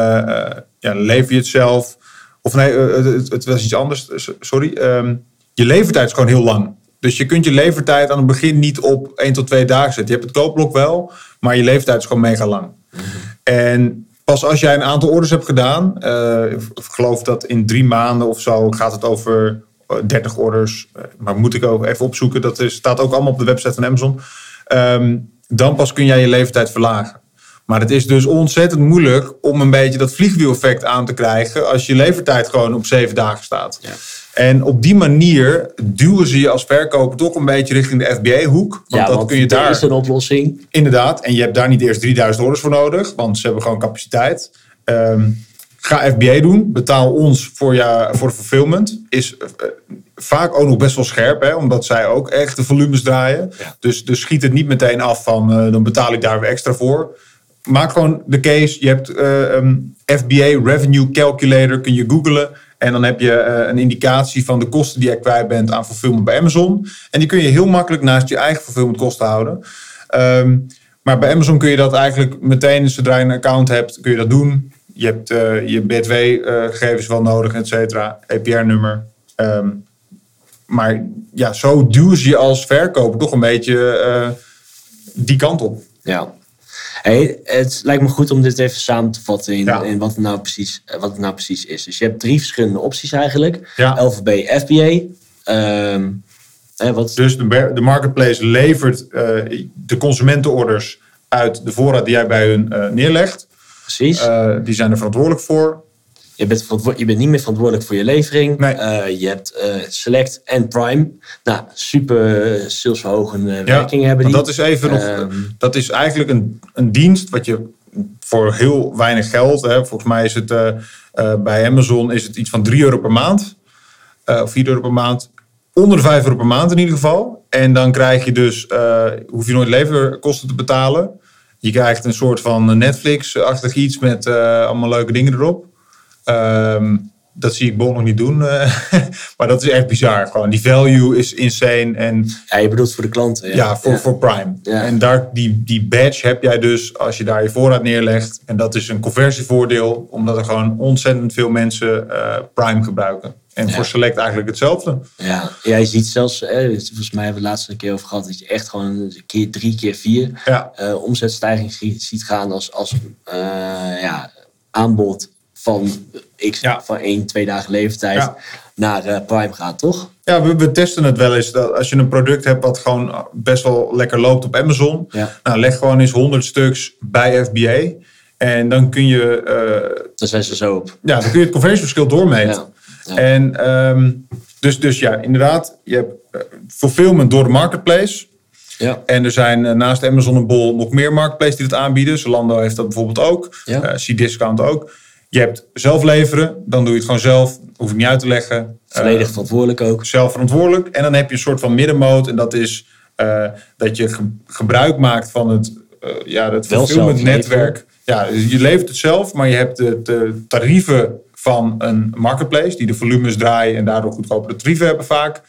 ja, lever je het zelf. Of nee, eh, het, het was iets anders. Sorry. Ehm, je levertijd is gewoon heel lang. Dus je kunt je levertijd aan het begin niet op 1 tot 2 dagen zetten. Je hebt het koopblok wel, maar je levertijd is gewoon mega lang. En pas als jij een aantal orders hebt gedaan, ik geloof dat in drie maanden of zo gaat het over 30 orders. Eh, maar moet ik ook even opzoeken, dat is, staat ook allemaal op de website van Amazon. Ehm, dan pas kun jij je levertijd verlagen. Maar het is dus ontzettend moeilijk om een beetje dat vliegwiel-effect aan te krijgen als je levertijd gewoon op zeven dagen staat. Ja. En op die manier duwen ze je als verkoper toch een beetje richting de FBA-hoek. Want ja, dat want kun je daar is een oplossing. Inderdaad, en je hebt daar niet eerst 3000 orders voor nodig, want ze hebben gewoon capaciteit. Ehm, ga FBA doen, betaal ons voor, je, voor de fulfillment. Is eh, vaak ook nog best wel scherp, hè, omdat zij ook echt de volumes draaien. Ja. Dus, dus schiet het niet meteen af van eh, dan betaal ik daar weer extra voor. Maak gewoon de case. Je hebt eh, een FBA Revenue Calculator, kun je googlen. En dan heb je een indicatie van de kosten die je kwijt bent aan fulfillment bij Amazon. En die kun je heel makkelijk naast je eigen fulfillment kosten houden. Ehm, maar bij Amazon kun je dat eigenlijk meteen, zodra je een account hebt, kun je dat doen. Je hebt uh, je BTW-gegevens wel nodig, et cetera. APR-nummer. Ehm, maar ja, zo ze je als verkoper toch een beetje die kant op. Ja. Hey, het lijkt me goed om dit even samen te vatten in, in wat, het nou precies, eh, wat het nou precies is. Dus je hebt drie verschillende opties eigenlijk. Ja. LVB, FBA. Um, wat... Dus de, de marketplace levert uh, de consumentenorders uit de voorraad die jij bij hun uh, neerlegt. Precies. die zijn er verantwoordelijk voor. Je bent, je bent niet meer verantwoordelijk voor je levering. Uh, je hebt uh, Select en Prime. Nou, super salesverhogende werking hebben die. Dat is even nog. Ehm, dat is eigenlijk een, een dienst wat je voor heel weinig geld. Hè, volgens mij is het bij Amazon is het iets van 3 euro per maand. of 4 euro per maand. Onder de 5 euro per maand in ieder geval. En dan krijg je dus, hoef je nooit leverkosten te betalen. Je krijgt een soort van Netflix-achtig iets met allemaal leuke dingen erop. Ehm, dat zie ik Bol nog niet doen. Eh, maar dat is echt bizar. Gewoon, die value is insane. En, ja, je bedoelt voor de klanten. Ja, ja voor, voor Prime. En daar, die, die badge heb jij dus als je daar je voorraad neerlegt. En dat is een conversievoordeel. Omdat er gewoon ontzettend veel mensen uh, Prime gebruiken. En voor Select eigenlijk hetzelfde. Ja, jij ziet zelfs, eh, volgens mij hebben we het laatste keer over gehad, dat je echt gewoon keer drie keer vier ja. uh, omzetstijging ziet gaan als, als ja, aanbod van X van één, twee dagen leeftijd naar uh, Prime gaat, toch? Ja, we, we, testen het wel eens. Dat als je een product hebt wat gewoon best wel lekker loopt op Amazon, nou, leg gewoon eens 100 stuks bij FBA. En dan kun je. Uh, dan zijn ze zo op. Ja, dan kun je het conversieverschil doormeten. En um, dus, dus ja, inderdaad, je hebt uh, fulfillment door de marketplace. Ja. En er zijn naast Amazon en Bol nog meer marketplaces die dat aanbieden. Zalando heeft dat bijvoorbeeld ook. Ja. C-Discount ook. Je hebt zelf leveren, dan doe je het gewoon zelf. Hoef ik niet uit te leggen. Volledig verantwoordelijk ook. Zelf verantwoordelijk. En dan heb je een soort van middenmoot. En dat is dat je gebruik maakt van het, ja, het fulfillment netwerk. Ja, je levert het zelf, maar je hebt de, de, tarieven van een marketplace. Die de volumes draaien en daardoor goedkopere tarieven hebben vaak.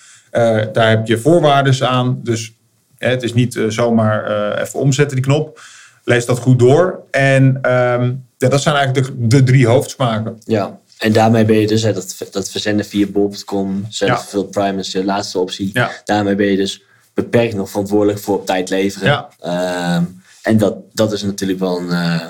daar heb je voorwaarden aan. Dus het is niet zomaar even omzetten die knop. Lees dat goed door. En... Um, ja, dat zijn eigenlijk de, de drie hoofdsmaken. Ja, en daarmee ben je dus, hè, dat, dat verzenden via bol.com, zelf veel Prime is de laatste optie. Ja. Daarmee ben je dus beperkt nog verantwoordelijk voor op tijd leveren. Ja. Ehm, en dat, dat is natuurlijk wel een,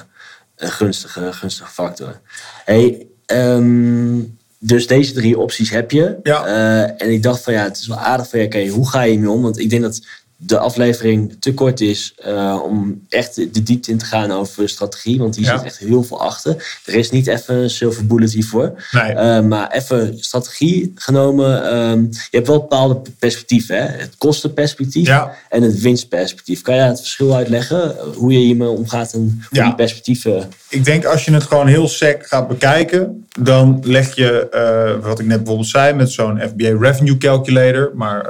een gunstige, gunstige factor. Hey, um, dus deze drie opties heb je. Ja. Uh, en ik dacht van ja, het is wel aardig van ja, okay, hoe ga je mee om? Want ik denk dat de aflevering te kort is uh, om echt de diepte in te gaan over strategie. Want hier zit echt heel veel achter. Er is niet even een silver bullet hiervoor. Nee. Uh, maar even strategie genomen. Um, je hebt wel bepaalde perspectieven. Hè? Het kostenperspectief ja. en het winstperspectief. Kan je het verschil uitleggen? Hoe je hiermee omgaat en hoe die perspectieven... Ik denk als je het gewoon heel sec gaat bekijken... dan leg je, uh, wat ik net bijvoorbeeld zei... met zo'n FBA Revenue Calculator... maar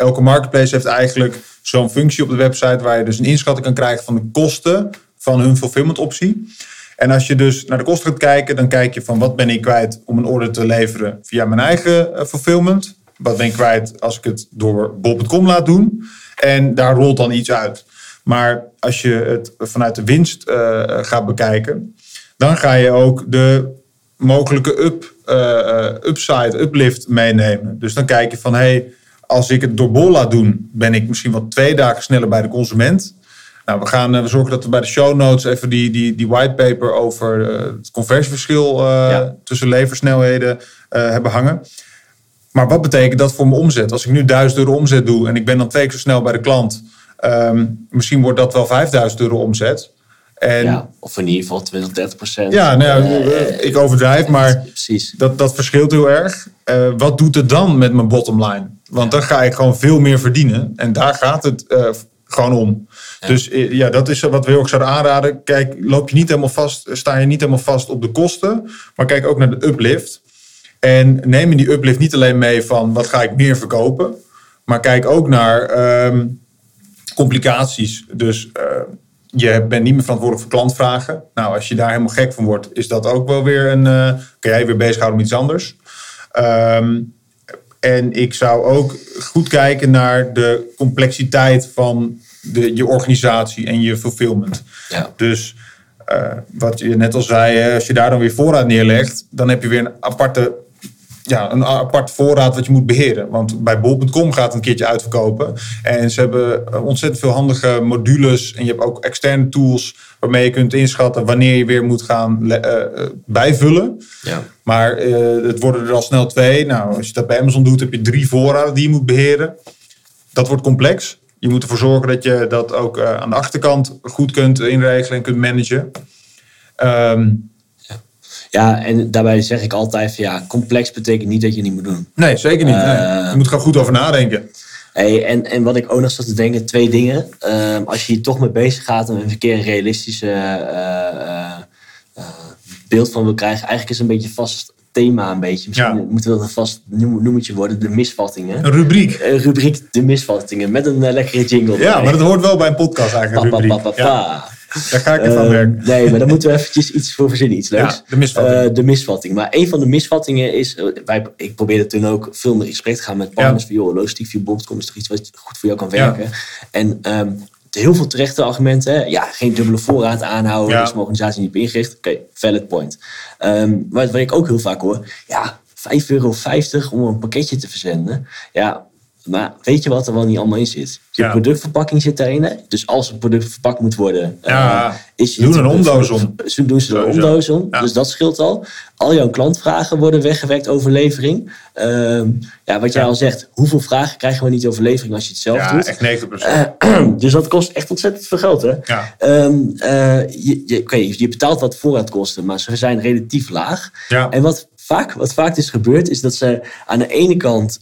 elke marketplace heeft eigenlijk zo'n functie op de website waar je dus een inschatting kan krijgen van de kosten van hun fulfillment optie. En als je dus naar de kosten gaat kijken, dan kijk je van wat ben ik kwijt om een order te leveren via mijn eigen uh, fulfillment. Wat ben ik kwijt als ik het door bol.com laat doen. En daar rolt dan iets uit. Maar als je het vanuit de winst uh, gaat bekijken, dan ga je ook de mogelijke up, uh, upside, uplift meenemen. Dus dan kijk je van hey, als ik het door Bol laat doen, ben ik misschien wel twee dagen sneller bij de consument. Nou, we, gaan, eh, we zorgen dat we bij de show notes even die, die, die whitepaper over uh, het conversieverschil uh, tussen leversnelheden uh, hebben hangen. Maar wat betekent dat voor mijn omzet? Als ik nu 1000 euro omzet doe en ik ben dan twee keer zo snel bij de klant, um, misschien wordt dat wel 5000 euro omzet. En, ja, of in ieder geval 20, 30 procent. Ja, nou, ik overdrijf, maar precies. Dat, dat verschilt heel erg. Wat doet het dan met mijn bottom line? Want dan ga ik gewoon veel meer verdienen. En daar gaat het uh, gewoon om. Dus eh, ja, dat is wat we ook zouden aanraden. Kijk, loop je niet helemaal vast, sta je niet helemaal vast op de kosten. Maar kijk ook naar de uplift. En neem in die uplift niet alleen mee van wat ga ik meer verkopen. Maar kijk ook naar um, complicaties. Dus uh, je bent niet meer verantwoordelijk voor klantvragen. Nou, als je daar helemaal gek van wordt, is dat ook wel weer een. Uh, kan jij weer bezighouden met iets anders. Ehm, en ik zou ook goed kijken naar de complexiteit van de, je organisatie en je fulfillment. Ja. Dus eh, wat je net al zei, als je daar dan weer voorraad neerlegt, dan heb je weer een aparte ja, een apart voorraad wat je moet beheren. Want bij bol.com gaat het een keertje uitverkopen. En ze hebben ontzettend veel handige modules. En je hebt ook externe tools waarmee je kunt inschatten wanneer je weer moet gaan uh, bijvullen. Ja. Maar uh, het worden er al snel twee. Nou, als je dat bij Amazon doet, heb je drie voorraden die je moet beheren. Dat wordt complex. Je moet ervoor zorgen dat je dat ook aan de achterkant goed kunt inregelen en kunt managen. Um, ja, en daarbij zeg ik altijd van ja, complex betekent niet dat je niet moet doen. Nee, zeker niet. Uh, Je moet er gewoon goed over nadenken. Hey, en, en wat ik ook nog zat te denken, twee dingen. Uh, als je hier toch mee bezig gaat en een keer een realistische uh, beeld van wil krijgen, eigenlijk is een beetje vast thema een beetje. Misschien ja. moeten we dat een vast noemetje worden, de misvattingen. Een rubriek. Een rubriek, de misvattingen, met een lekkere jingle. Ja, maar dat hoort wel bij een podcast eigenlijk, een rubriek. Ja. Daar ga ik ervan uh, werken. Nee, maar daar moeten we eventjes iets voor verzinnen, iets leuks. Ja, de misvatting. Uh, de misvatting. Maar een van de misvattingen is... Wij, ik probeerde toen ook veel meer in gesprek te gaan met partners. Ja. Van, joh, logistiek via bol.com is toch iets wat goed voor jou kan werken. Ja. En um, heel veel terechte argumenten. Ja, geen dubbele voorraad aanhouden. Ja. Is mijn organisatie niet ingericht. Oké, okay, valid point. Um, wat, wat ik ook heel vaak hoor. Ja, 5,50 euro om een pakketje te verzenden. Ja, maar weet je wat er wel niet allemaal in zit? Je Ja. productverpakking zit daarin. Hè? Dus als een product verpakt moet worden, Ja, eh, is doen een omdoos om. Zo doen ze er een omdoos om. Ja. Dus dat scheelt al. Al jouw klantvragen worden weggewerkt over levering. Ehm, ja, wat jij Ja. al zegt, hoeveel vragen krijgen we niet over levering als je het zelf Ja, doet? echt 90%. Eh, dus dat kost echt ontzettend veel geld, hè? ja. Eh, je, je, oké, je betaalt wat voorraadkosten, maar ze zijn relatief laag. Ja. En wat vaak, wat vaak is gebeurd, is dat ze aan de ene kant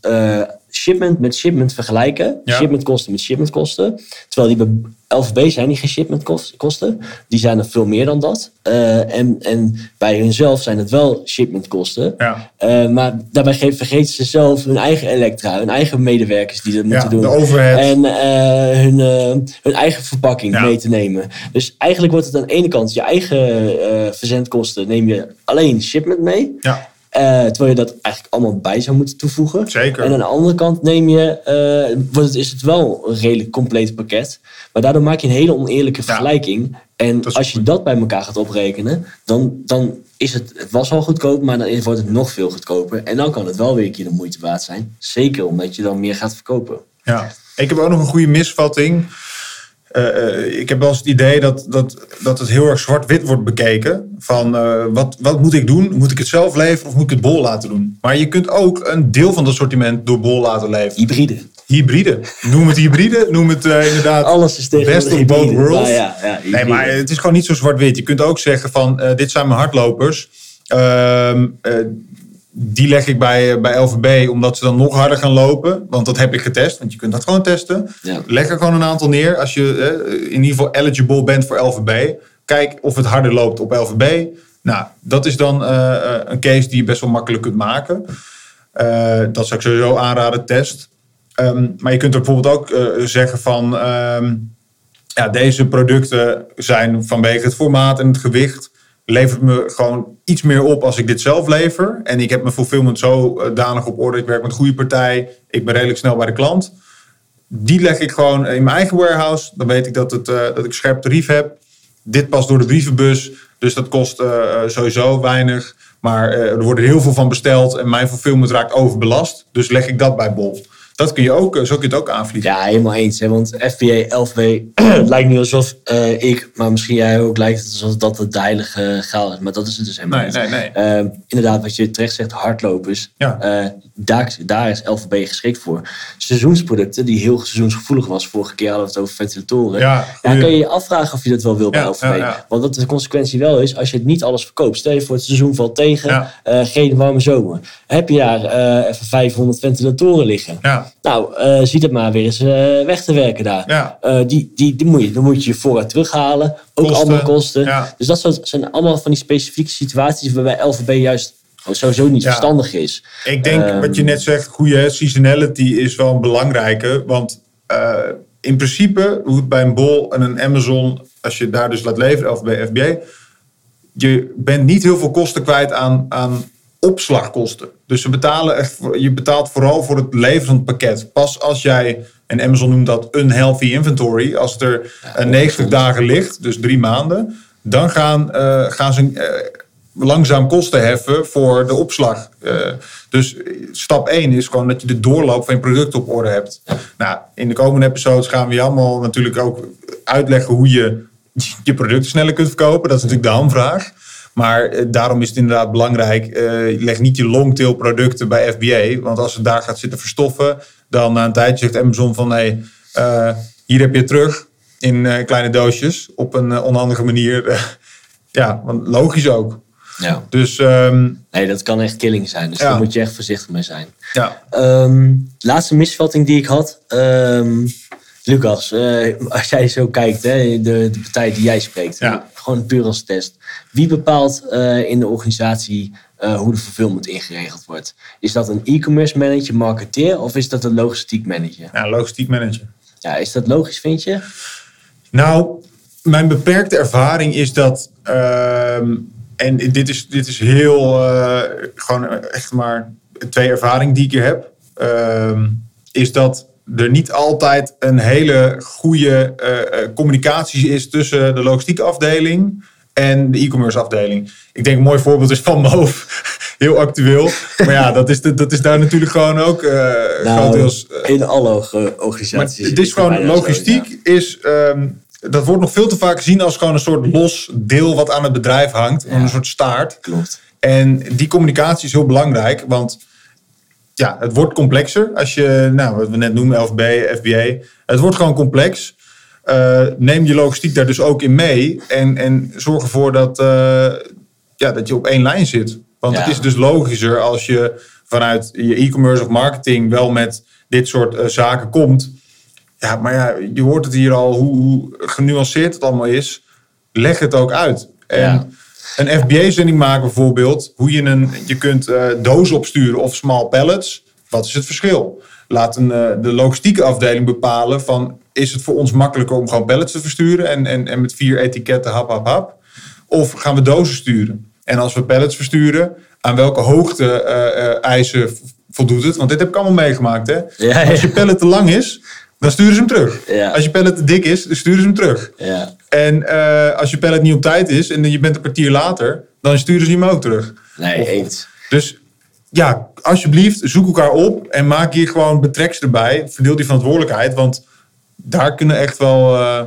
shipment met shipment vergelijken. Ja. Shipmentkosten met shipmentkosten. Terwijl die bij LVB zijn die geen shipmentkosten. Die zijn er veel meer dan dat. Eh, en, en bij hunzelf zijn het wel shipmentkosten. Ja. Eh, maar daarbij ge- vergeten ze zelf hun eigen elektra, hun eigen medewerkers die dat Ja, moeten doen. En eh, hun, hun eigen verpakking mee te nemen. Dus eigenlijk wordt het aan de ene kant je eigen verzendkosten neem je alleen shipment mee. ja, Eh, terwijl je dat eigenlijk allemaal bij zou moeten toevoegen. zeker. En aan de andere kant neem je, eh, wordt het, is het wel een redelijk compleet pakket. Maar daardoor maak je een hele oneerlijke vergelijking. En als je dat bij elkaar gaat oprekenen, dan, dan is het, het was al goedkoop, maar dan wordt het nog veel goedkoper. En dan kan het wel weer een keer de moeite waard zijn. Zeker omdat je dan meer gaat verkopen. Ja. Ik heb ook nog een goede misvatting. Eh, eh, ik heb wel eens het idee dat, dat, dat het heel erg zwart-wit wordt bekeken. Van eh, wat, wat moet ik doen? Moet ik het zelf leveren of moet ik het bol laten doen? Maar je kunt ook een deel van het assortiment door bol laten leveren. Hybride. Hybride. Noem het hybride. Noem het inderdaad Alles is tegen best of both worlds. ja, ja, Nee, maar het is gewoon niet zo zwart-wit. Je kunt ook zeggen van, dit zijn mijn hardlopers. Ehm, eh, die leg ik bij, bij LVB, omdat ze dan nog harder gaan lopen. Want dat heb ik getest, want je kunt dat gewoon testen. Ja. Leg er gewoon een aantal neer. Als je eh, in ieder geval eligible bent voor LVB. Kijk of het harder loopt op LVB. Nou, dat is dan eh, eh, een case die je best wel makkelijk kunt maken. Eh, dat zou ik sowieso aanraden, test. Ehm, maar je kunt er bijvoorbeeld ook eh, zeggen van... ehm, ja, deze producten zijn vanwege het formaat en het gewicht... levert me gewoon iets meer op als ik dit zelf lever. En ik heb mijn fulfillment zo eh, danig op orde. Ik werk met een goede partij. Ik ben redelijk snel bij de klant. Die leg ik gewoon in mijn eigen warehouse. Dan weet ik dat, het, eh, dat ik scherp tarief heb. Dit past door de brievenbus. Dus dat kost eh, sowieso weinig. Maar eh, er wordt heel veel van besteld. En mijn fulfillment raakt overbelast. Dus leg ik dat bij Bol. Dat kun je ook, eh, zo kun je het ook aanvliegen. Ja, helemaal eens. Hè? Want FBA, LV, het lijkt nu alsof eh, ik, maar misschien jij ook, lijkt het alsof dat het heilige graal is. Maar dat is het dus helemaal Nee, niet. nee, nee. Ehm, inderdaad, wat je terecht zegt, hardlopers. Ja. Eh, daar, daar is LVB geschikt voor. Seizoensproducten, die heel seizoensgevoelig was. Vorige keer hadden we het over ventilatoren. Ja, Daar kan je je afvragen of je dat wel wil bij Ja, LVB. ja, ja. Want wat de consequentie wel is, als je het niet alles verkoopt. Stel je voor het seizoen valt tegen, geen warme zomer. Heb je daar even 500 ventilatoren liggen. Ja, Nou, eh ziet het maar weer eens eh, weg te werken daar. ja. Eh, die, die, die moet je, dan moet je je voorraad terughalen. Ook Kosten, allemaal kosten. ja. Dus dat soort- zijn allemaal van die specifieke situaties waarbij LVB juist sowieso niet Ja. verstandig is. Ik denk Ehm, wat je net zegt, goede seasonality is wel een belangrijke. Want in principe, hoe het bij een Bol en een Amazon, als je daar dus laat leveren, of bij FBA, je bent niet heel veel kosten kwijt aan, aan opslagkosten. Dus ze betalen echt, je betaalt vooral voor het leveren van het pakket. Pas als jij, en Amazon noemt dat unhealthy inventory, als er Ja, 90 ongezond. dagen ligt, dus drie maanden, dan gaan, eh, gaan ze eh, langzaam kosten heffen voor de opslag. Eh, dus stap 1 is gewoon dat je de doorloop van je product op orde hebt. Nou, in de komende episodes gaan we je allemaal natuurlijk ook uitleggen hoe je je producten sneller kunt verkopen. Dat is natuurlijk de hamvraag. Maar eh, daarom is het inderdaad belangrijk, eh, leg niet je longtail producten bij FBA. Want als het daar gaat zitten verstoffen, dan na een tijdje zegt Amazon van hey, eh, hier heb je het terug in kleine doosjes op een onhandige manier. ja, want logisch ook. Ja. Dus ehm, Nee, dat kan echt killing zijn. Dus Ja. daar moet je echt voorzichtig mee zijn. ja, Ehm, laatste misvatting die ik had. Ehm, Lucas, als jij zo kijkt, hè, de, de partij die jij spreekt, Ja. Gewoon puur als test. Wie bepaalt eh, in de organisatie eh, hoe de fulfillment ingeregeld wordt? Is dat een e-commerce manager, marketeer of is dat een logistiek manager? ja, logistiek manager. Ja, is dat logisch, vind je? Nou, mijn beperkte ervaring is dat. ehm, en dit is, dit is heel. eh, gewoon echt maar twee ervaringen die ik hier heb. ehm, is dat er niet altijd een hele goede eh, eh, communicatie is tussen de logistieke afdeling en de e-commerce afdeling. Ik denk een mooi voorbeeld is van Moof. Heel actueel. Maar ja, dat is, dat is daar natuurlijk gewoon ook grotendeels eh, in alle organisaties. het is gewoon zo, logistiek ja. is ehm, dat wordt nog veel te vaak gezien als gewoon een soort los deel wat aan het bedrijf hangt, Ja. een soort staart. Klopt. En die communicatie is heel belangrijk, want ja, het wordt complexer als je, nou, wat we net noemen, LFB, FBA, het wordt gewoon complex. Eh, neem je logistiek daar dus ook in mee en, en zorg ervoor dat, eh, ja, dat je op één lijn zit. Want Ja. het is dus logischer als je vanuit je e-commerce of marketing wel met dit soort eh, zaken komt. Ja, maar ja, je hoort het hier al hoe, hoe genuanceerd het allemaal is. Leg het ook uit. En Ja. Een FBA-zending maken bijvoorbeeld, hoe je een, je kunt eh dozen opsturen of small pallets. Wat is het verschil? Laat een, eh, de logistieke afdeling bepalen van, is het voor ons makkelijker om gewoon pallets te versturen en, en, en met vier etiketten hap, hap, hap? Of gaan we dozen sturen? En als we pallets versturen, aan welke hoogte eh, eisen voldoet het? Want dit heb ik allemaal meegemaakt, hè? Ja, Als je pallet te lang is, dan sturen ze hem terug. Ja. Als je pallet te dik is, dan sturen ze hem terug. Ja. En eh, als je pallet niet op tijd is en je bent een kwartier later, dan sturen ze hem ook terug. Nee, Of- eens. Dus ja, alsjeblieft, zoek elkaar op en maak hier gewoon betreks erbij. Verdeel die verantwoordelijkheid, want daar kunnen echt wel. eh,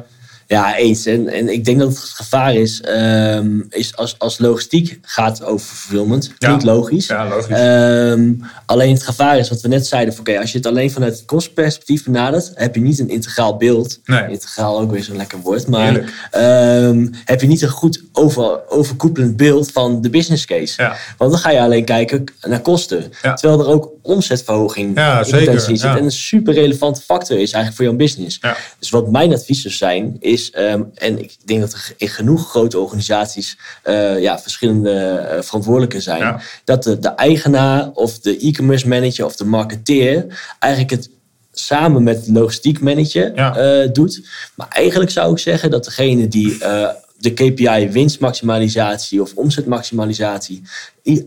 Ja, eens. En, en ik denk dat het gevaar is, ehm, is als, als logistiek gaat over fulfillment. Klinkt Ja. logisch. ja, logisch. Ehm, alleen het gevaar is wat we net zeiden. Oké, als je het alleen vanuit het kostenperspectief benadert, heb je niet een integraal beeld. Nee. Integraal ook weer zo'n lekker woord. Maar ehm, heb je niet een goed over, overkoepelend beeld van de business case. ja. Want dan ga je alleen kijken naar kosten. Terwijl er ook omzetverhoging Ja, in zeker, potentie zit. ja. En een super relevante factor is eigenlijk voor jouw business. Ja. Dus wat mijn advies zou zijn, is, ehm, en ik denk dat er in genoeg grote organisaties eh, ja, verschillende eh, verantwoordelijken zijn, dat de, de eigenaar of de e-commerce manager of de marketeer eigenlijk het samen met de logistiek manager Ja. eh, doet. Maar eigenlijk zou ik zeggen dat degene die de KPI winstmaximalisatie of omzetmaximalisatie,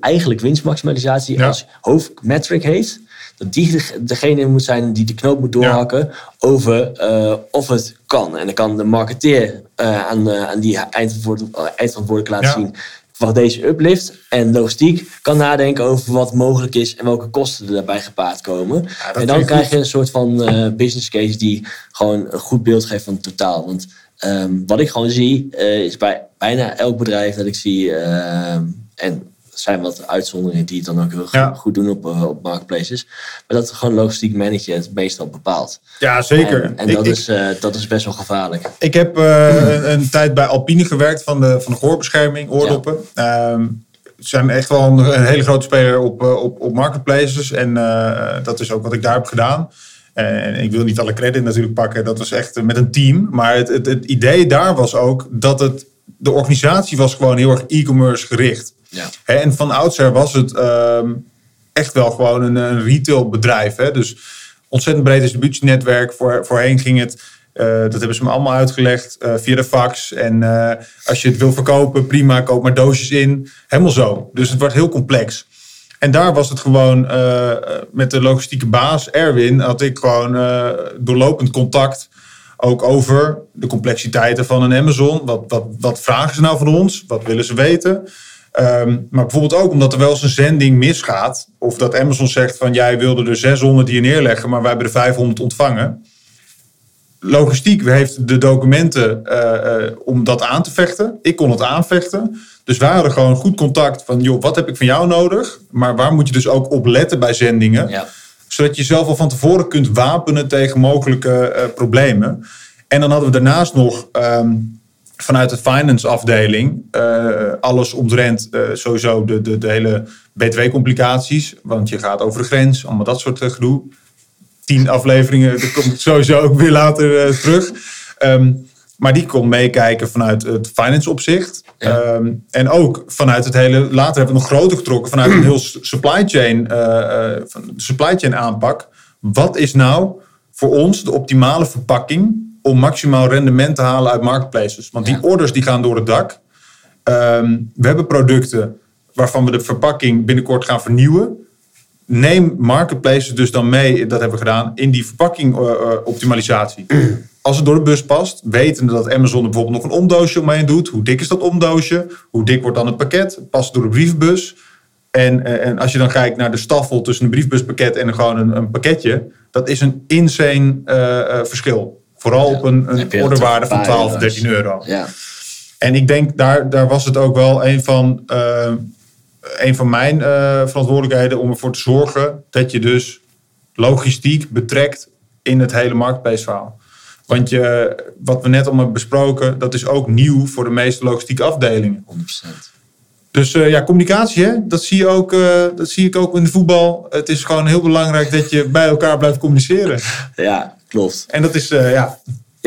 eigenlijk winstmaximalisatie Ja. als hoofdmetric heeft, dat die de- degene moet zijn die de knoop moet doorhakken over eh, of het kan. En dan kan de marketeer eh, aan, eh, aan die eindverantwoordelijk, laten Ja. zien van deze uplift. En logistiek kan nadenken over wat mogelijk is en welke kosten er daarbij gepaard komen. en dan krijg je een soort van business case die gewoon een goed beeld geeft van het totaal. Want ehm, wat ik gewoon zie, eh, is bij bijna elk bedrijf dat ik zie, ehm, en er zijn wat uitzonderingen die het dan ook heel Ja. goed, doen op, eh, op marketplaces, maar dat gewoon logistiek manager het meestal bepaalt. ja, zeker. En, en Ik- dat, ik- is, eh, dat is best wel gevaarlijk. Ik heb een, een tijd bij Alpine gewerkt van de, van de gehoorbescherming, oordoppen. Ehm, ze zijn echt wel een, een hele grote speler op, op, op marketplaces. En dat is ook wat ik daar heb gedaan. En ik wil niet alle credit natuurlijk pakken. Dat was echt met een team. Maar het, het, het idee daar was ook dat het, de organisatie was gewoon heel erg e-commerce gericht. Ja. En van oudsher was het ehm, echt wel gewoon een, een retailbedrijf. Hè? Dus ontzettend breed distributienetwerk. Voor, voorheen ging het, eh, dat hebben ze me allemaal uitgelegd, eh, via de fax. En eh, als je het wil verkopen, prima, koop maar doosjes in. Helemaal zo. Dus het wordt heel complex. En daar was het gewoon uh, met de logistieke baas Erwin, had ik gewoon uh, doorlopend contact. Ook over de complexiteiten van een Amazon. Wat, wat, wat vragen ze nou van ons? Wat willen ze weten? Um, maar bijvoorbeeld ook omdat er wel eens een zending misgaat. Of dat Amazon zegt van jij wilde er 600 hier neerleggen, maar wij hebben er 500 ontvangen. Logistiek heeft de documenten uh, uh, om dat aan te vechten. Ik kon het aanvechten. Dus wij hadden gewoon goed contact van, joh, wat heb ik van jou nodig? Maar waar moet je dus ook op letten bij zendingen? Ja. Zodat je jezelf al van tevoren kunt wapenen tegen mogelijke uh, problemen. En dan hadden we daarnaast nog um, vanuit de finance afdeling uh, alles omtrent uh, sowieso de, de, de hele btw-complicaties. Want je gaat over de grens, allemaal dat soort gedoe. Tien afleveringen, dat komt sowieso ook weer later terug. Um, maar die kon meekijken vanuit het finance opzicht. Um, en ook vanuit het hele, later hebben we nog groter getrokken, vanuit een heel supply chain, uh, supply chain aanpak. Wat is nou voor ons de optimale verpakking om maximaal rendement te halen uit marketplaces? Want die orders die gaan door het dak. Um, we hebben producten waarvan we de verpakking binnenkort gaan vernieuwen. Neem marketplaces dus dan mee, dat hebben we gedaan, in die verpakking uh, optimalisatie als het door de bus past, wetende dat Amazon er bijvoorbeeld nog een omdoosje omheen doet. Hoe dik is dat omdoosje? Hoe dik wordt dan het pakket? Past door de brievenbus? En, eh, en als je dan kijkt naar de staffel tussen een briefbuspakket en gewoon een, een pakketje, dat is een insane uh, verschil. Vooral ja, op een, een orderwaarde van 12, 13 euro. Ja. En ik denk, daar, daar was het ook wel een van, uh, een van mijn verantwoordelijkheden om ervoor te zorgen dat je dus logistiek betrekt in het hele marktplaceverhaal. Want je, wat we net allemaal hebben besproken, dat is ook nieuw voor de meeste logistieke afdelingen. 100%. Dus uh, ja, communicatie, hè? Dat, zie je ook, uh, dat zie ik ook in de voetbal. Het is gewoon heel belangrijk dat je bij elkaar blijft communiceren. Ja, klopt. En dat is, uh, ja,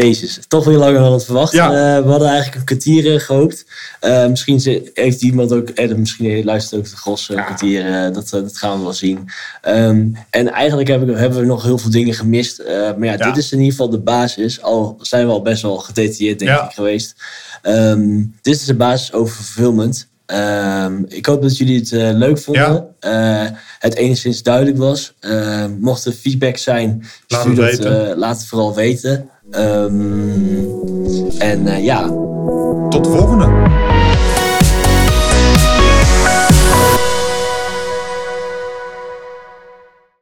Jezus, toch weer langer dan het verwacht. Ja. Uh, we hadden eigenlijk een kwartier uh, gehoopt. Uh, misschien heeft iemand ook, eh, misschien luistert ook de Gros een ja. kwartier. dat, dat gaan we wel zien. Um, en eigenlijk hebben, hebben we nog heel veel dingen gemist. maar ja, ja, dit is in ieder geval de basis. Al zijn we al best wel gedetailleerd, denk ik, geweest. Um, dit is de basis over fulfillment. Um, ik hoop dat jullie het uh, leuk vonden. Ja. Uh, het enigszins duidelijk was. Uh, mocht er feedback zijn, laat het, laat het vooral weten. Um, en ja. Tot de volgende.